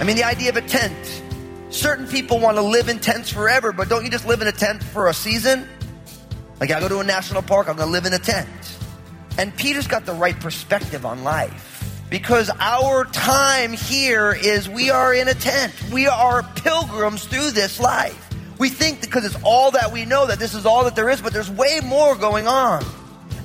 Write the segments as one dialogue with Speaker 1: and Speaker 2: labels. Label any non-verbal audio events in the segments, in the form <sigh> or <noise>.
Speaker 1: I mean, the idea of a tent. Certain people want to live in tents forever, but don't you just live in a tent for a season? Like, I go to a national park, I'm going to live in a tent. And Peter's got the right perspective on life. Because our time here is we are in a tent. We are pilgrims through this life. We think because it's all that we know that this is all that there is, but there's way more going on.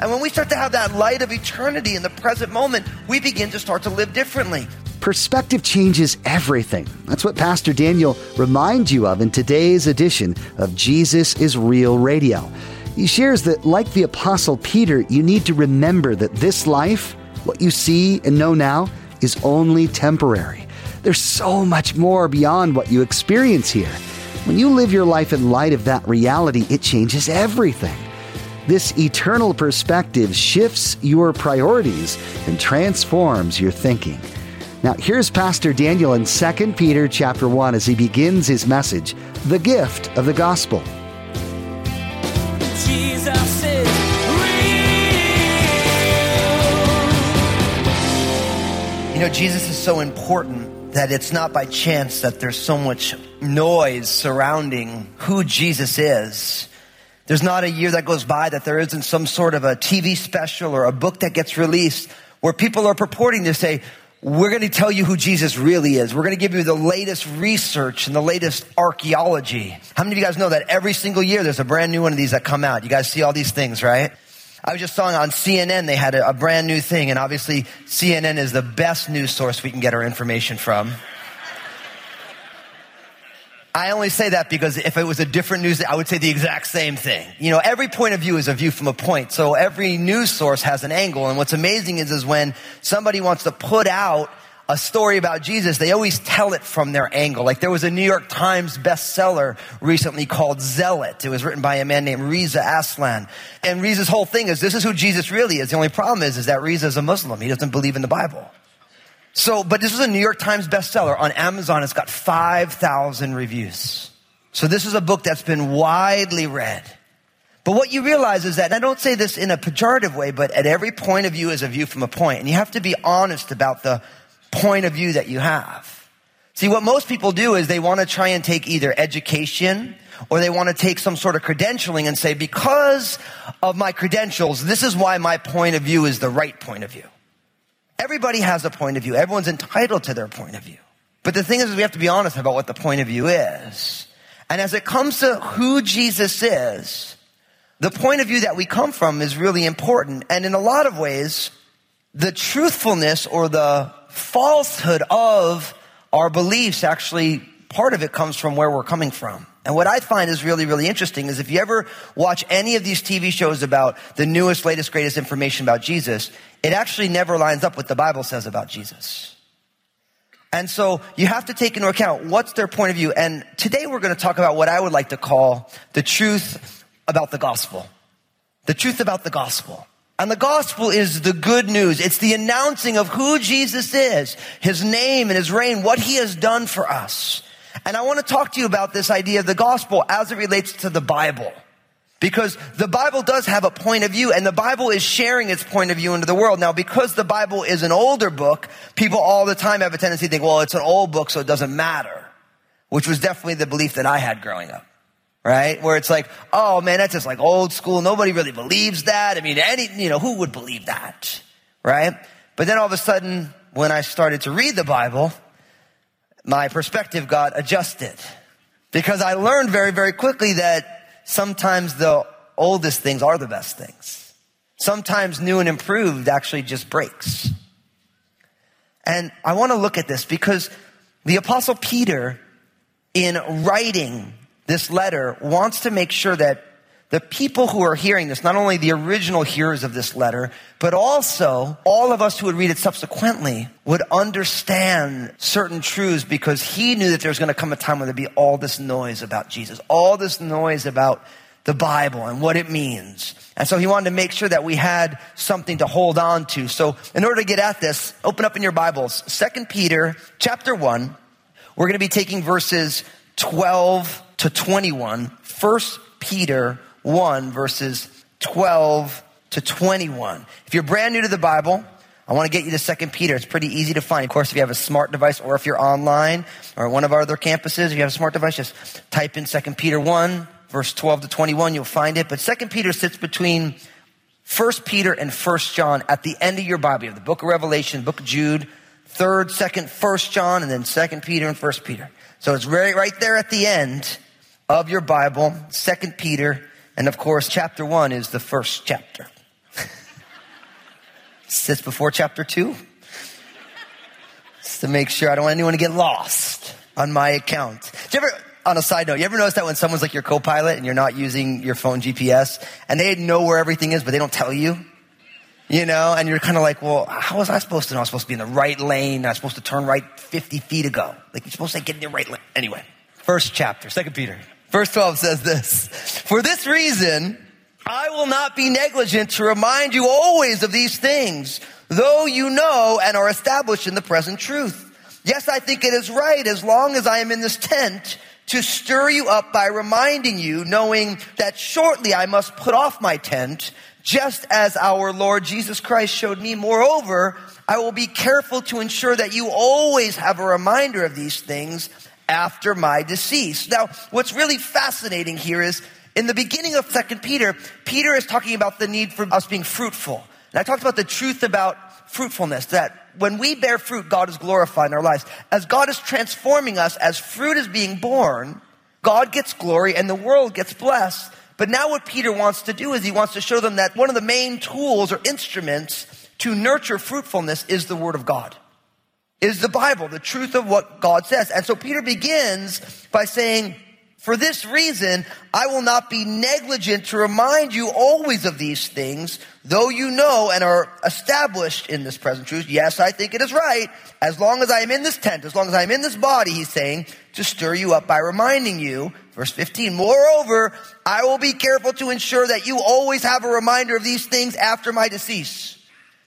Speaker 1: And when we start to have that light of eternity in the present moment, we begin to start to live differently.
Speaker 2: Perspective changes everything. That's what Pastor Daniel reminds you of in today's edition of Jesus is Real Radio. He shares that, like the Apostle Peter, you need to remember that this life, what you see and know now, is only temporary. There's so much more beyond what you experience here. When you live your life in light of that reality, it changes everything. This eternal perspective shifts your priorities and transforms your thinking. Now, here's Pastor Daniel in 2 Peter chapter 1 as he begins his message, The Gift of the Gospel.
Speaker 1: You know, Jesus is so important that it's not by chance that there's so much noise surrounding who Jesus is. There's not a year that goes by that there isn't some sort of a TV special or a book that gets released where people are purporting to say, we're going to tell you who Jesus really is. We're going to give you the latest research and the latest archaeology. How many of you guys know that every single year there's a brand new one of these that come out? You guys see all these things, right? I was just saw on CNN they had a, a brand new thing, and obviously CNN is the best news source we can get our information from. I only say that because if it was a different news, I would say the exact same thing. You know, every point of view is a view from a point. So every news source has an angle. And what's amazing is, is when somebody wants to put out a story about Jesus, they always tell it from their angle. Like there was a New York Times bestseller recently called Zealot. It was written by a man named Reza Aslan. And Reza's whole thing is this is who Jesus really is. The only problem is, is that Reza is a Muslim. He doesn't believe in the Bible. So, but this is a New York Times bestseller. On Amazon, it's got 5,000 reviews. So this is a book that's been widely read. But what you realize is that, and I don't say this in a pejorative way, but at every point of view is a view from a point, And you have to be honest about the point of view that you have. See, what most people do is they want to try and take either education or they want to take some sort of credentialing and say, because of my credentials, this is why my point of view is the right point of view. Everybody has a point of view. Everyone's entitled to their point of view. But the thing is, we have to be honest about what the point of view is. And as it comes to who Jesus is, the point of view that we come from is really important. And in a lot of ways, the truthfulness or the falsehood of our beliefs actually, part of it comes from where we're coming from. And what I find is really, really interesting is if you ever watch any of these TV shows about the newest, latest, greatest information about Jesus, it actually never lines up what the Bible says about Jesus. And so you have to take into account what's their point of view. And today we're going to talk about what I would like to call the truth about the gospel. The truth about the gospel. And the gospel is the good news. It's the announcing of who Jesus is, his name and his reign, what he has done for us. And I want to talk to you about this idea of the gospel as it relates to the Bible. Because the Bible does have a point of view and the Bible is sharing its point of view into the world. Now, because the Bible is an older book, people all the time have a tendency to think, well, it's an old book, so it doesn't matter. Which was definitely the belief that I had growing up. Right? Where it's like, oh man, that's just like old school. Nobody really believes that. I mean, any, you know, who would believe that? Right? But then all of a sudden, when I started to read the Bible, my perspective got adjusted. Because I learned very, very quickly that sometimes the oldest things are the best things. Sometimes new and improved actually just breaks. And I want to look at this because the apostle Peter, in writing this letter, wants to make sure that the people who are hearing this, not only the original hearers of this letter, but also all of us who would read it subsequently would understand certain truths because he knew that there was going to come a time when there'd be all this noise about Jesus, all this noise about the Bible and what it means. And so he wanted to make sure that we had something to hold on to. So in order to get at this, open up in your Bibles, 2 Peter chapter 1. We're going to be taking verses 12 to 21. 1 Peter 1 verses 12 to 21. If you're brand new to the Bible, I want to get you to 2 Peter. It's pretty easy to find. Of course, if you have a smart device or if you're online or one of our other campuses, if you have a smart device, just type in 2 Peter 1, verse 12 to 21, you'll find it. But 2 Peter sits between 1 Peter and 1 John at the end of your Bible. You have the book of Revelation, book of Jude, 3rd, 2nd, 1 John, and then 2 Peter and 1 Peter. So it's right, right there at the end of your Bible, Second Peter, and of course, chapter 1 is the first chapter. <laughs> sits before chapter 2. Just to make sure I don't want anyone to get lost on my account. Do you ever, on a side note, you ever notice that when someone's like your co-pilot and you're not using your phone GPS and they know where everything is, but they don't tell you? You know, and you're kind of like, well, how was I supposed to know? I was supposed to be in the right lane. I was supposed to turn right 50 feet ago. Like you're supposed to get in the right lane. Anyway, first chapter, second Peter. Verse 12 says this, for this reason, I will not be negligent to remind you always of these things, though you know and are established in the present truth. Yes, I think it is right as long as I am in this tent to stir you up by reminding you, knowing that shortly I must put off my tent, just as our Lord Jesus Christ showed me. Moreover, I will be careful to ensure that you always have a reminder of these things after my decease. Now, what's really fascinating here is in the beginning of Second Peter, Peter is talking about the need for us being fruitful. And I talked about the truth about fruitfulness, that when we bear fruit, God is glorified in our lives. As God is transforming us, as fruit is being born, God gets glory and the world gets blessed. But now what Peter wants to do is he wants to show them that one of the main tools or instruments to nurture fruitfulness is the Word of God. Is the Bible, the truth of what God says. And so Peter begins by saying, for this reason, I will not be negligent to remind you always of these things, though you know and are established in this present truth. Yes, I think it is right. As long as I am in this tent, as long as I am in this body, he's saying, to stir you up by reminding you. Verse 15, moreover, I will be careful to ensure that you always have a reminder of these things after my decease.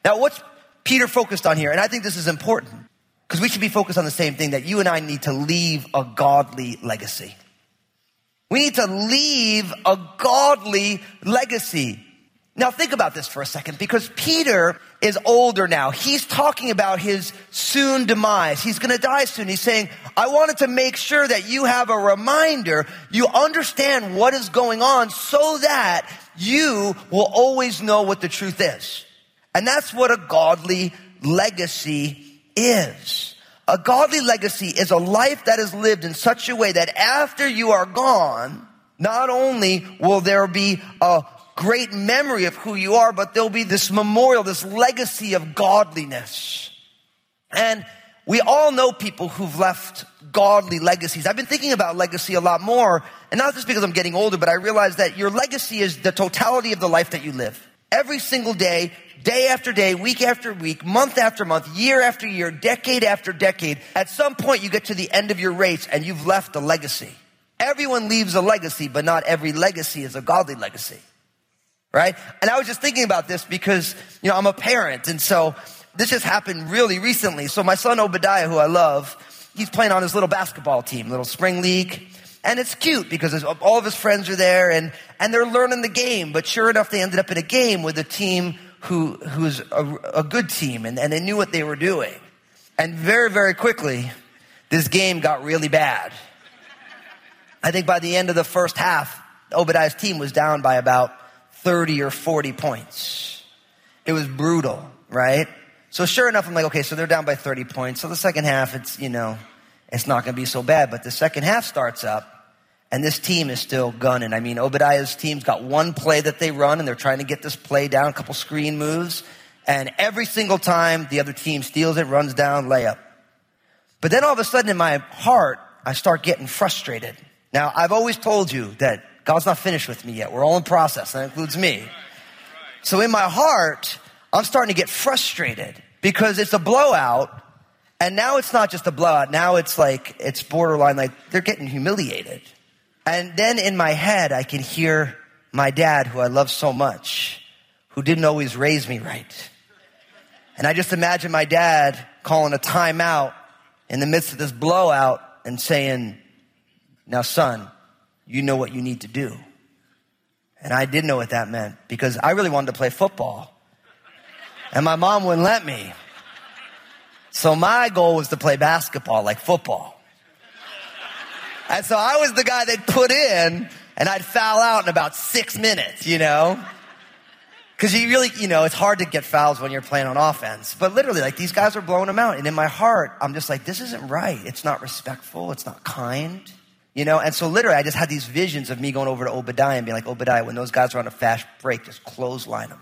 Speaker 1: Now, what's Peter focused on here? And I think this is important because we should be focused on the same thing that you and I need to leave a godly legacy. We need to leave a godly legacy. Now think about this for a second because Peter is older now. He's talking about his soon demise. He's going to die soon. He's saying, I wanted to make sure that you have a reminder. You understand what is going on so that you will always know what the truth is. And that's what a godly legacy is. A godly legacy is a life that is lived in such a way that after you are gone, not only will there be a great memory of who you are, but there'll be this memorial, this legacy of godliness. And we all know people who've left godly legacies. I've been thinking about legacy a lot more, and not just because I'm getting older, but I realize that your legacy is the totality of the life that you live. Every single day, day after day, week after week, month after month, year after year, decade after decade, at some point you get to the end of your race and you've left a legacy. Everyone leaves a legacy, but not every legacy is a godly legacy. Right? And I was just thinking about this because, you know, I'm a parent and so this just happened really recently. So my son Obadiah, who I love, he's playing on his little basketball team, little spring league. And it's cute because all of his friends are there and, and they're learning the game. But sure enough, they ended up in a game with a team who, who's a, a good team and, and they knew what they were doing. And very, very quickly, this game got really bad. I think by the end of the first half, Obadiah's team was down by about 30 or 40 points. It was brutal, right? So sure enough, I'm like, okay, so they're down by 30 points. So the second half, it's, you know, it's not going to be so bad. But the second half starts up and this team is still gunning. I mean, Obadiah's team's got one play that they run and they're trying to get this play down, a couple screen moves. And every single time the other team steals it, runs down, layup. But then all of a sudden in my heart, I start getting frustrated. Now, I've always told you that God's not finished with me yet. We're all in process. That includes me. So in my heart, I'm starting to get frustrated because it's a blowout and now it's not just a blowout. Now it's like, it's borderline like they're getting humiliated. And then in my head, I can hear my dad, who I love so much, who didn't always raise me right. And I just imagine my dad calling a timeout in the midst of this blowout and saying, now son, you know what you need to do. And I didn't know what that meant because I really wanted to play football. And my mom wouldn't let me. So my goal was to play basketball like football. And so I was the guy they'd put in and I'd foul out in about six minutes, you know? Cause you really, you know, it's hard to get fouls when you're playing on offense. But literally, like these guys are blowing them out. And in my heart, I'm just like, this isn't right. It's not respectful. It's not kind. You know, and so literally I just had these visions of me going over to Obadiah and being like, Obadiah, when those guys are on a fast break, just clothesline them.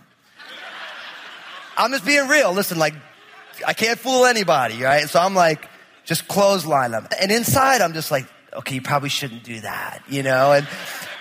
Speaker 1: I'm just being real. Listen, like, I can't fool anybody, right? So I'm like, just clothesline them. And inside, I'm just like, okay, you probably shouldn't do that, you know? And,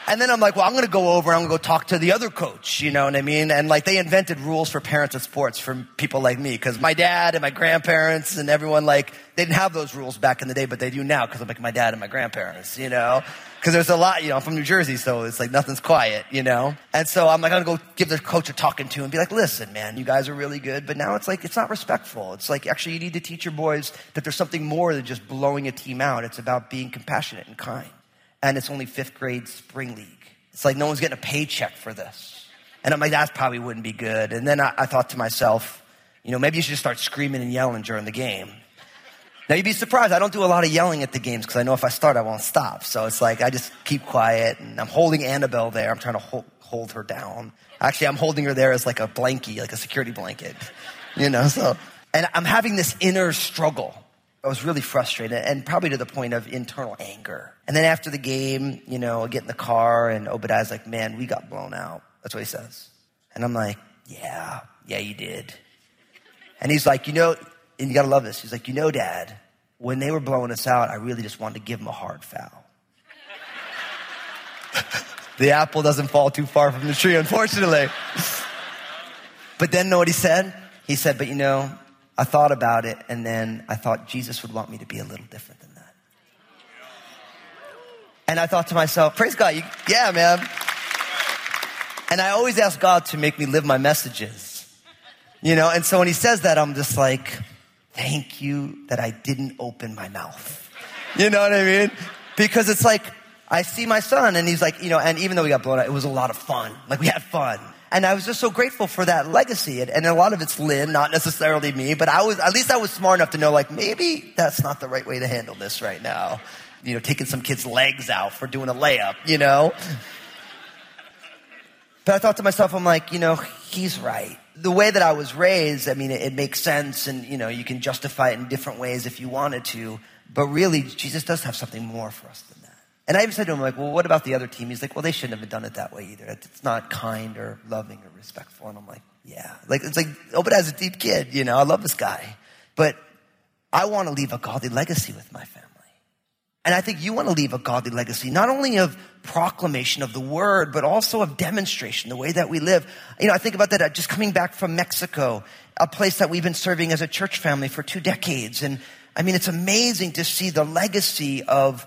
Speaker 1: and then I'm like, well, I'm going to go over, I'm going to go talk to the other coach, you know what I mean? And like they invented rules for parents of sports for people like me because my dad and my grandparents and everyone like, they didn't have those rules back in the day, but they do now because I'm like my dad and my grandparents, you know? Because there's a lot, you know, I'm from New Jersey, so it's like nothing's quiet, you know? And so I'm like, I'm going to go give the coach a talking to and be like, listen, man, you guys are really good, but now it's like, it's not respectful. It's like, actually, you need to teach your boys that there's something more than just blowing a team out. It's about being compassionate and kind and it's only fifth grade spring league. It's like no one's getting a paycheck for this. And I'm like, that probably wouldn't be good. And then I, I thought to myself, you know, maybe you should just start screaming and yelling during the game. Now you'd be surprised. I don't do a lot of yelling at the games because I know if I start, I won't stop. So it's like I just keep quiet and I'm holding Annabelle there. I'm trying to hold, hold her down. Actually, I'm holding her there as like a blankie, like a security blanket, you know. So, and I'm having this inner struggle I was really frustrated and probably to the point of internal anger. And then after the game, you know, I get in the car and Obadiah's like, man, we got blown out. That's what he says. And I'm like, yeah, yeah, you did. And he's like, you know, and you gotta love this. He's like, you know, dad, when they were blowing us out, I really just wanted to give them a hard foul. <laughs> the apple doesn't fall too far from the tree, unfortunately. <laughs> but then know what he said? He said, but you know, I thought about it, and then I thought Jesus would want me to be a little different than that. And I thought to myself, praise God, you, yeah, man. And I always ask God to make me live my messages. You know, and so when he says that, I'm just like, thank you that I didn't open my mouth. You know what I mean? Because it's like, I see my son and he's like, you know, and even though we got blown out, it was a lot of fun. Like we had fun. And I was just so grateful for that legacy. And, and a lot of it's Lynn, not necessarily me, but I was, at least I was smart enough to know like, maybe that's not the right way to handle this right now. You know, taking some kid's legs out for doing a layup, you know? But I thought to myself, I'm like, you know, he's right. The way that I was raised, I mean, it, it makes sense and, you know, you can justify it in different ways if you wanted to. But really, Jesus does have something more for us. And I even said to him, like, well, what about the other team? He's like, well, they shouldn't have done it that way either. It's not kind or loving or respectful. And I'm like, yeah. Like, it's like, Obadiah's a deep kid, you know, I love this guy. But I want to leave a godly legacy with my family. And I think you want to leave a godly legacy, not only of proclamation of the word, but also of demonstration, the way that we live. You know, I think about that uh, just coming back from Mexico, a place that we've been serving as a church family for two decades. And I mean, it's amazing to see the legacy of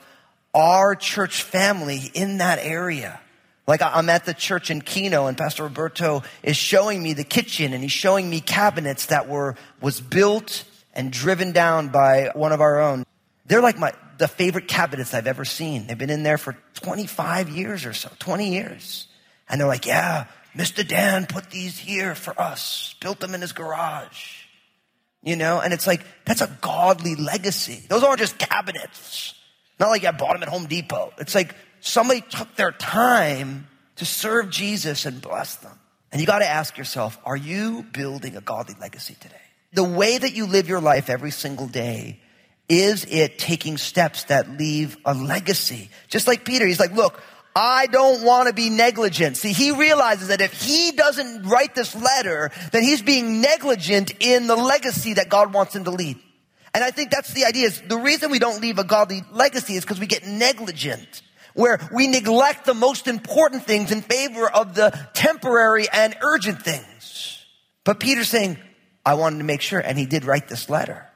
Speaker 1: our church family in that area. Like I'm at the church in Kino and Pastor Roberto is showing me the kitchen and he's showing me cabinets that were, was built and driven down by one of our own. They're like my, the favorite cabinets I've ever seen. They've been in there for 25 years or so, 20 years. And they're like, yeah, Mr. Dan put these here for us, built them in his garage. You know, and it's like, that's a godly legacy. Those aren't just cabinets. Not like I bought them at Home Depot. It's like somebody took their time to serve Jesus and bless them. And you got to ask yourself, are you building a godly legacy today? The way that you live your life every single day, is it taking steps that leave a legacy? Just like Peter, he's like, look, I don't want to be negligent. See, he realizes that if he doesn't write this letter, then he's being negligent in the legacy that God wants him to lead. And I think that's the idea is the reason we don't leave a godly legacy is because we get negligent, where we neglect the most important things in favor of the temporary and urgent things. But Peter's saying, I wanted to make sure, and he did write this letter.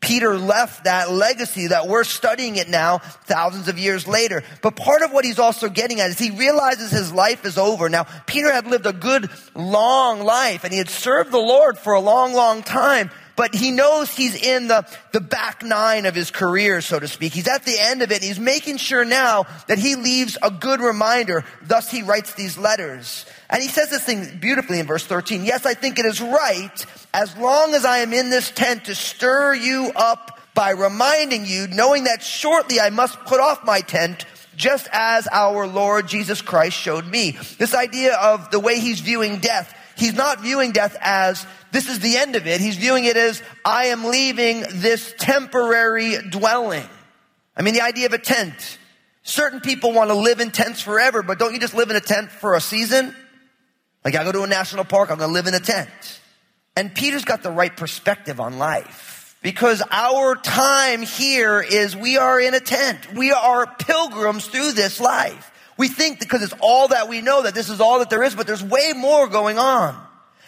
Speaker 1: Peter left that legacy that we're studying it now thousands of years later. But part of what he's also getting at is he realizes his life is over. Now, Peter had lived a good, long life and he had served the Lord for a long, long time. But he knows he's in the, the back nine of his career, so to speak. He's at the end of it. He's making sure now that he leaves a good reminder. Thus he writes these letters. And he says this thing beautifully in verse 13. Yes, I think it is right as long as I am in this tent to stir you up by reminding you, knowing that shortly I must put off my tent just as our Lord Jesus Christ showed me. This idea of the way he's viewing death. He's not viewing death as this is the end of it. He's viewing it as I am leaving this temporary dwelling. I mean, the idea of a tent. Certain people want to live in tents forever, but don't you just live in a tent for a season? Like I go to a national park, I'm going to live in a tent. And Peter's got the right perspective on life because our time here is we are in a tent. We are pilgrims through this life. We think because it's all that we know that this is all that there is, but there's way more going on.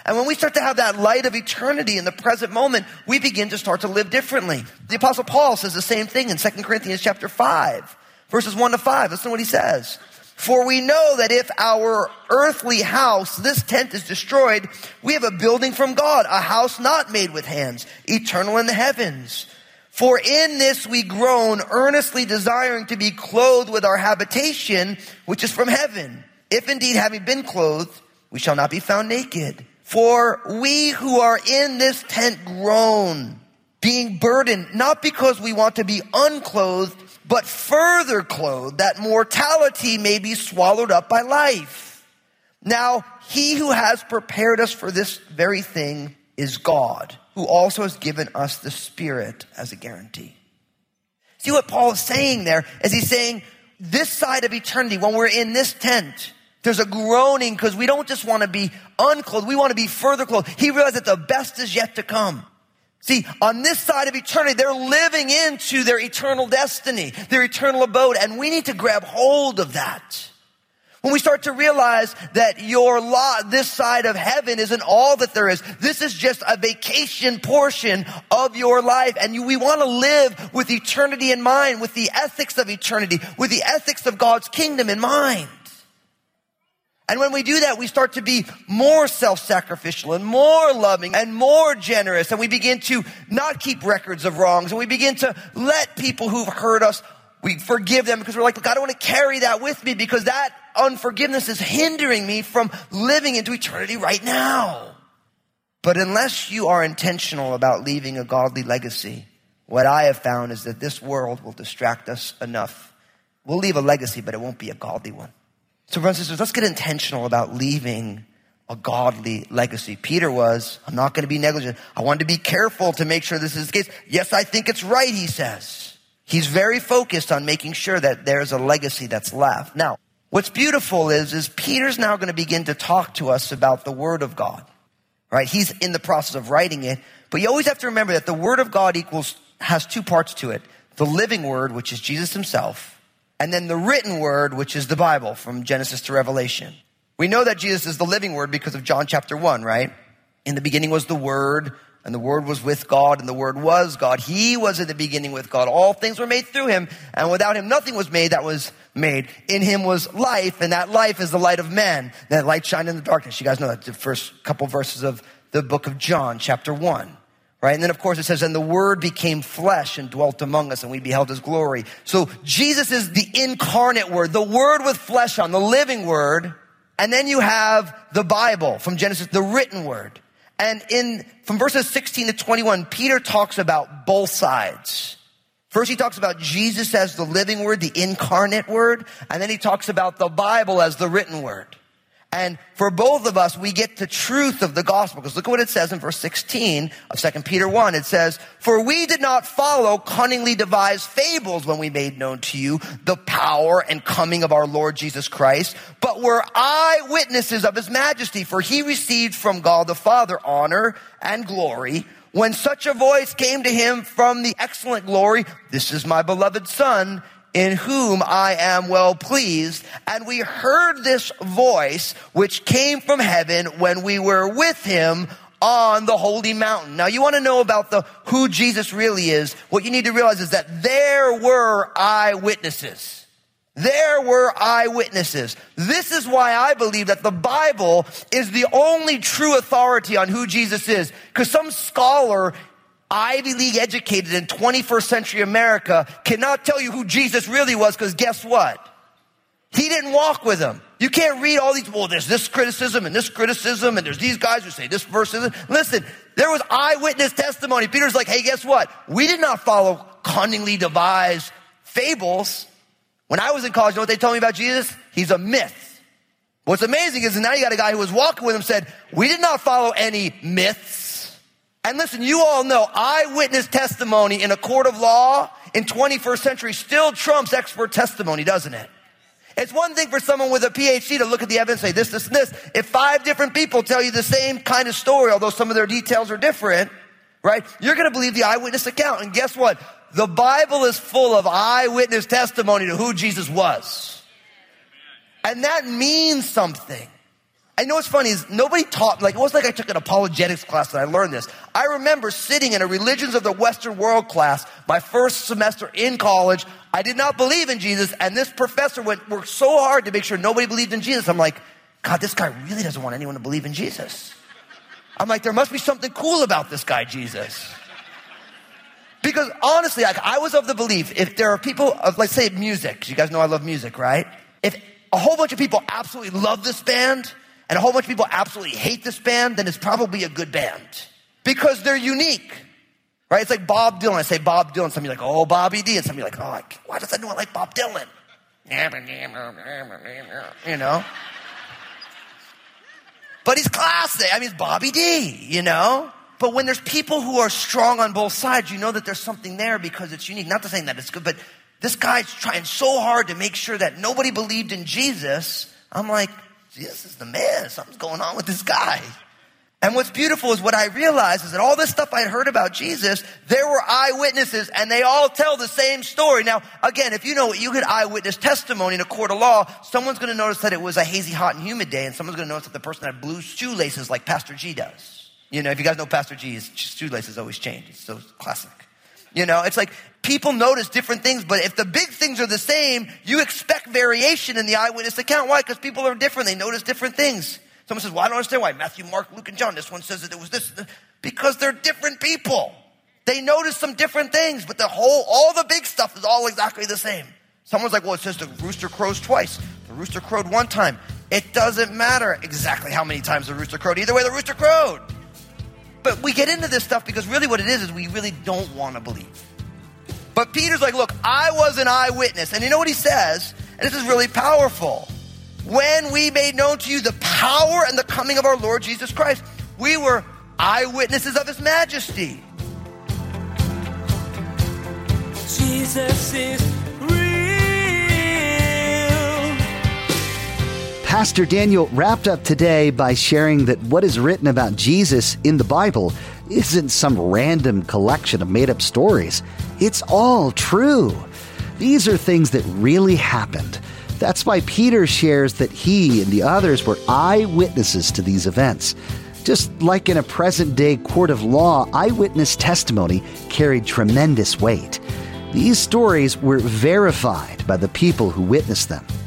Speaker 1: And when we start to have that light of eternity in the present moment, we begin to start to live differently. The apostle Paul says the same thing in 2 Corinthians chapter 5, verses 1 to 5. Listen to what he says. For we know that if our earthly house, this tent is destroyed, we have a building from God, a house not made with hands, eternal in the heavens. For in this we groan, earnestly desiring to be clothed with our habitation, which is from heaven. If indeed having been clothed, we shall not be found naked. For we who are in this tent groan, being burdened, not because we want to be unclothed, but further clothed, that mortality may be swallowed up by life. Now, he who has prepared us for this very thing is God, who also has given us the Spirit as a guarantee. See what Paul is saying there is he's saying, this side of eternity, when we're in this tent, there's a groaning because we don't just want to be unclothed. We want to be further clothed. He realized that the best is yet to come. See, on this side of eternity, they're living into their eternal destiny, their eternal abode, and we need to grab hold of that. When we start to realize that your lot, this side of heaven isn't all that there is. This is just a vacation portion of your life. And we want to live with eternity in mind, with the ethics of eternity, with the ethics of God's kingdom in mind. And when we do that, we start to be more self-sacrificial and more loving and more generous. And we begin to not keep records of wrongs. And we begin to let people who've hurt us, we forgive them because we're like, I don't want to carry that with me because that unforgiveness is hindering me from living into eternity right now. But unless you are intentional about leaving a godly legacy, what I have found is that this world will distract us enough. We'll leave a legacy, but it won't be a godly one. So, brothers and sisters, let's get intentional about leaving a godly legacy. Peter was, I'm not going to be negligent. I want to be careful to make sure this is the case. Yes, I think it's right, he says. He's very focused on making sure that there's a legacy that's left. Now, what's beautiful is, is Peter's now going to begin to talk to us about the Word of God. Right? He's in the process of writing it, but you always have to remember that the Word of God equals, has two parts to it. The living Word, which is Jesus himself, and then the written word, which is the Bible from Genesis to Revelation. We know that Jesus is the living word because of John chapter 1, right? In the beginning was the Word, and the Word was with God, and the Word was God. He was in the beginning with God. All things were made through Him, and without Him nothing was made that was made. In Him was life, and that life is the light of men. That light shined in the darkness. You guys know that the first couple verses of the book of John, chapter 1. Right? And then of course it says, and the word became flesh and dwelt among us and we beheld his glory. So Jesus is the incarnate word, the word with flesh on, the living word. And then you have the Bible from Genesis, the written word. And in, from verses 16 to 21, Peter talks about both sides. First, he talks about Jesus as the living word, the incarnate word, and then he talks about the Bible as the written word. And for both of us, we get the truth of the gospel. Because look at what it says in verse 16 of 2 Peter 1. It says, For we did not follow cunningly devised fables when we made known to you the power and coming of our Lord Jesus Christ, but were eyewitnesses of his majesty. For he received from God the Father honor and glory when such a voice came to him from the excellent glory, This is my beloved Son in whom I am well pleased. And we heard this voice which came from heaven when we were with him on the holy mountain. Now you want to know about the who Jesus really is. What you need to realize is that there were eyewitnesses. There were eyewitnesses. This is why I believe that the Bible is the only true authority on who Jesus is. Because some scholar, Ivy League educated in 21st century America, cannot tell you who Jesus really was because guess what? He didn't walk with him. You can't read all these, well, there's this criticism and this criticism, and there's these guys who say this verse isn't. Listen, there was eyewitness testimony. Peter's like, hey, guess what? We did not follow cunningly devised fables. When I was in college, you know what they told me about Jesus? He's a myth. What's amazing is now you got a guy who was walking with him said, we did not follow any myths. And listen, you all know eyewitness testimony in a court of law in 21st century still trumps expert testimony, doesn't it? It's one thing for someone with a PhD to look at the evidence and say this, this, and this. If five different people tell you the same kind of story, although some of their details are different, right? You're going to believe the eyewitness account. And guess what? The Bible is full of eyewitness testimony to who Jesus was. And that means something. I know what's funny is nobody taught, like, it wasn't like I took an apologetics class and I learned this. I remember sitting in a religions of the Western world class my first semester in college. I did not believe in Jesus, and this professor went, worked so hard to make sure nobody believed in Jesus. I'm like, God, this guy really doesn't want anyone to believe in Jesus. I'm like, there must be something cool about this guy, Jesus. Because honestly, like, I was of the belief if there are people, of, let's say music, you guys know I love music, right? If a whole bunch of people absolutely love this band and a whole bunch of people absolutely hate this band, then it's probably a good band because they're unique, right? It's like Bob Dylan. I say Bob Dylan, some of you like, oh, Bobby D, and some of you like, oh, why does anyone like Bob Dylan? You know? But he's classic. I mean, it's Bobby D, you know? But when there's people who are strong on both sides, you know that there's something there because it's unique. Not to saying that it's good, but this guy's trying so hard to make sure that nobody believed in Jesus. I'm like, Jesus is the man. Something's going on with this guy. And what's beautiful is what I realized is that all this stuff I heard about Jesus, there were eyewitnesses and they all tell the same story. Now, again, if you know what you get eyewitness testimony in a court of law, someone's going to notice that it was a hazy, hot, and humid day and someone's going to notice that the person had blue shoelaces like Pastor G does. You know, if you guys know Pastor G, his shoelaces always change. It's so classic. You know, it's like people notice different things, but if the big things are the same, you expect variation in the eyewitness account. Why? Because people are different. They notice different things. Someone says, well, I don't understand why Matthew, Mark, Luke, and John, this one says that it was this. Because they're different people. They notice some different things, but the whole, all the big stuff is all exactly the same. Someone's like, well, it says the rooster crows twice. The rooster crowed one time. It doesn't matter exactly how many times the rooster crowed. Either way, the rooster crowed. But we get into this stuff because really what it is is we really don't want to believe. But Peter's like, look, I was an eyewitness. And you know what he says? And this is really powerful. When we made known to you the power and the coming of our Lord Jesus Christ, we were eyewitnesses of his majesty.
Speaker 3: Jesus is
Speaker 2: Pastor Daniel wrapped up today by sharing that what is written about Jesus in the Bible isn't some random collection of made up stories. It's all true. These are things that really happened. That's why Peter shares that he and the others were eyewitnesses to these events. Just like in a present day court of law, eyewitness testimony carried tremendous weight. These stories were verified by the people who witnessed them.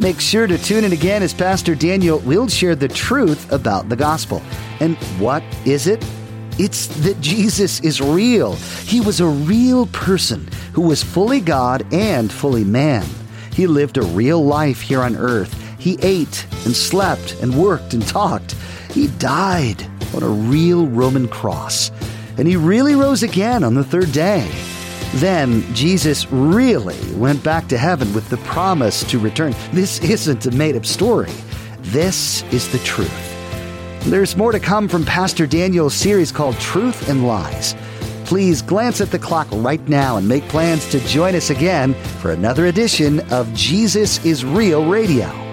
Speaker 2: Make sure to tune in again as Pastor Daniel will share the truth about the gospel. And what is it? It's that Jesus is real. He was a real person who was fully God and fully man. He lived a real life here on earth. He ate and slept and worked and talked. He died on a real Roman cross. And he really rose again on the third day. Then Jesus really went back to heaven with the promise to return. This isn't a made up story. This is the truth. There's more to come from Pastor Daniel's series called Truth and Lies. Please glance at the clock right now and make plans to join us again for another edition of Jesus is Real Radio.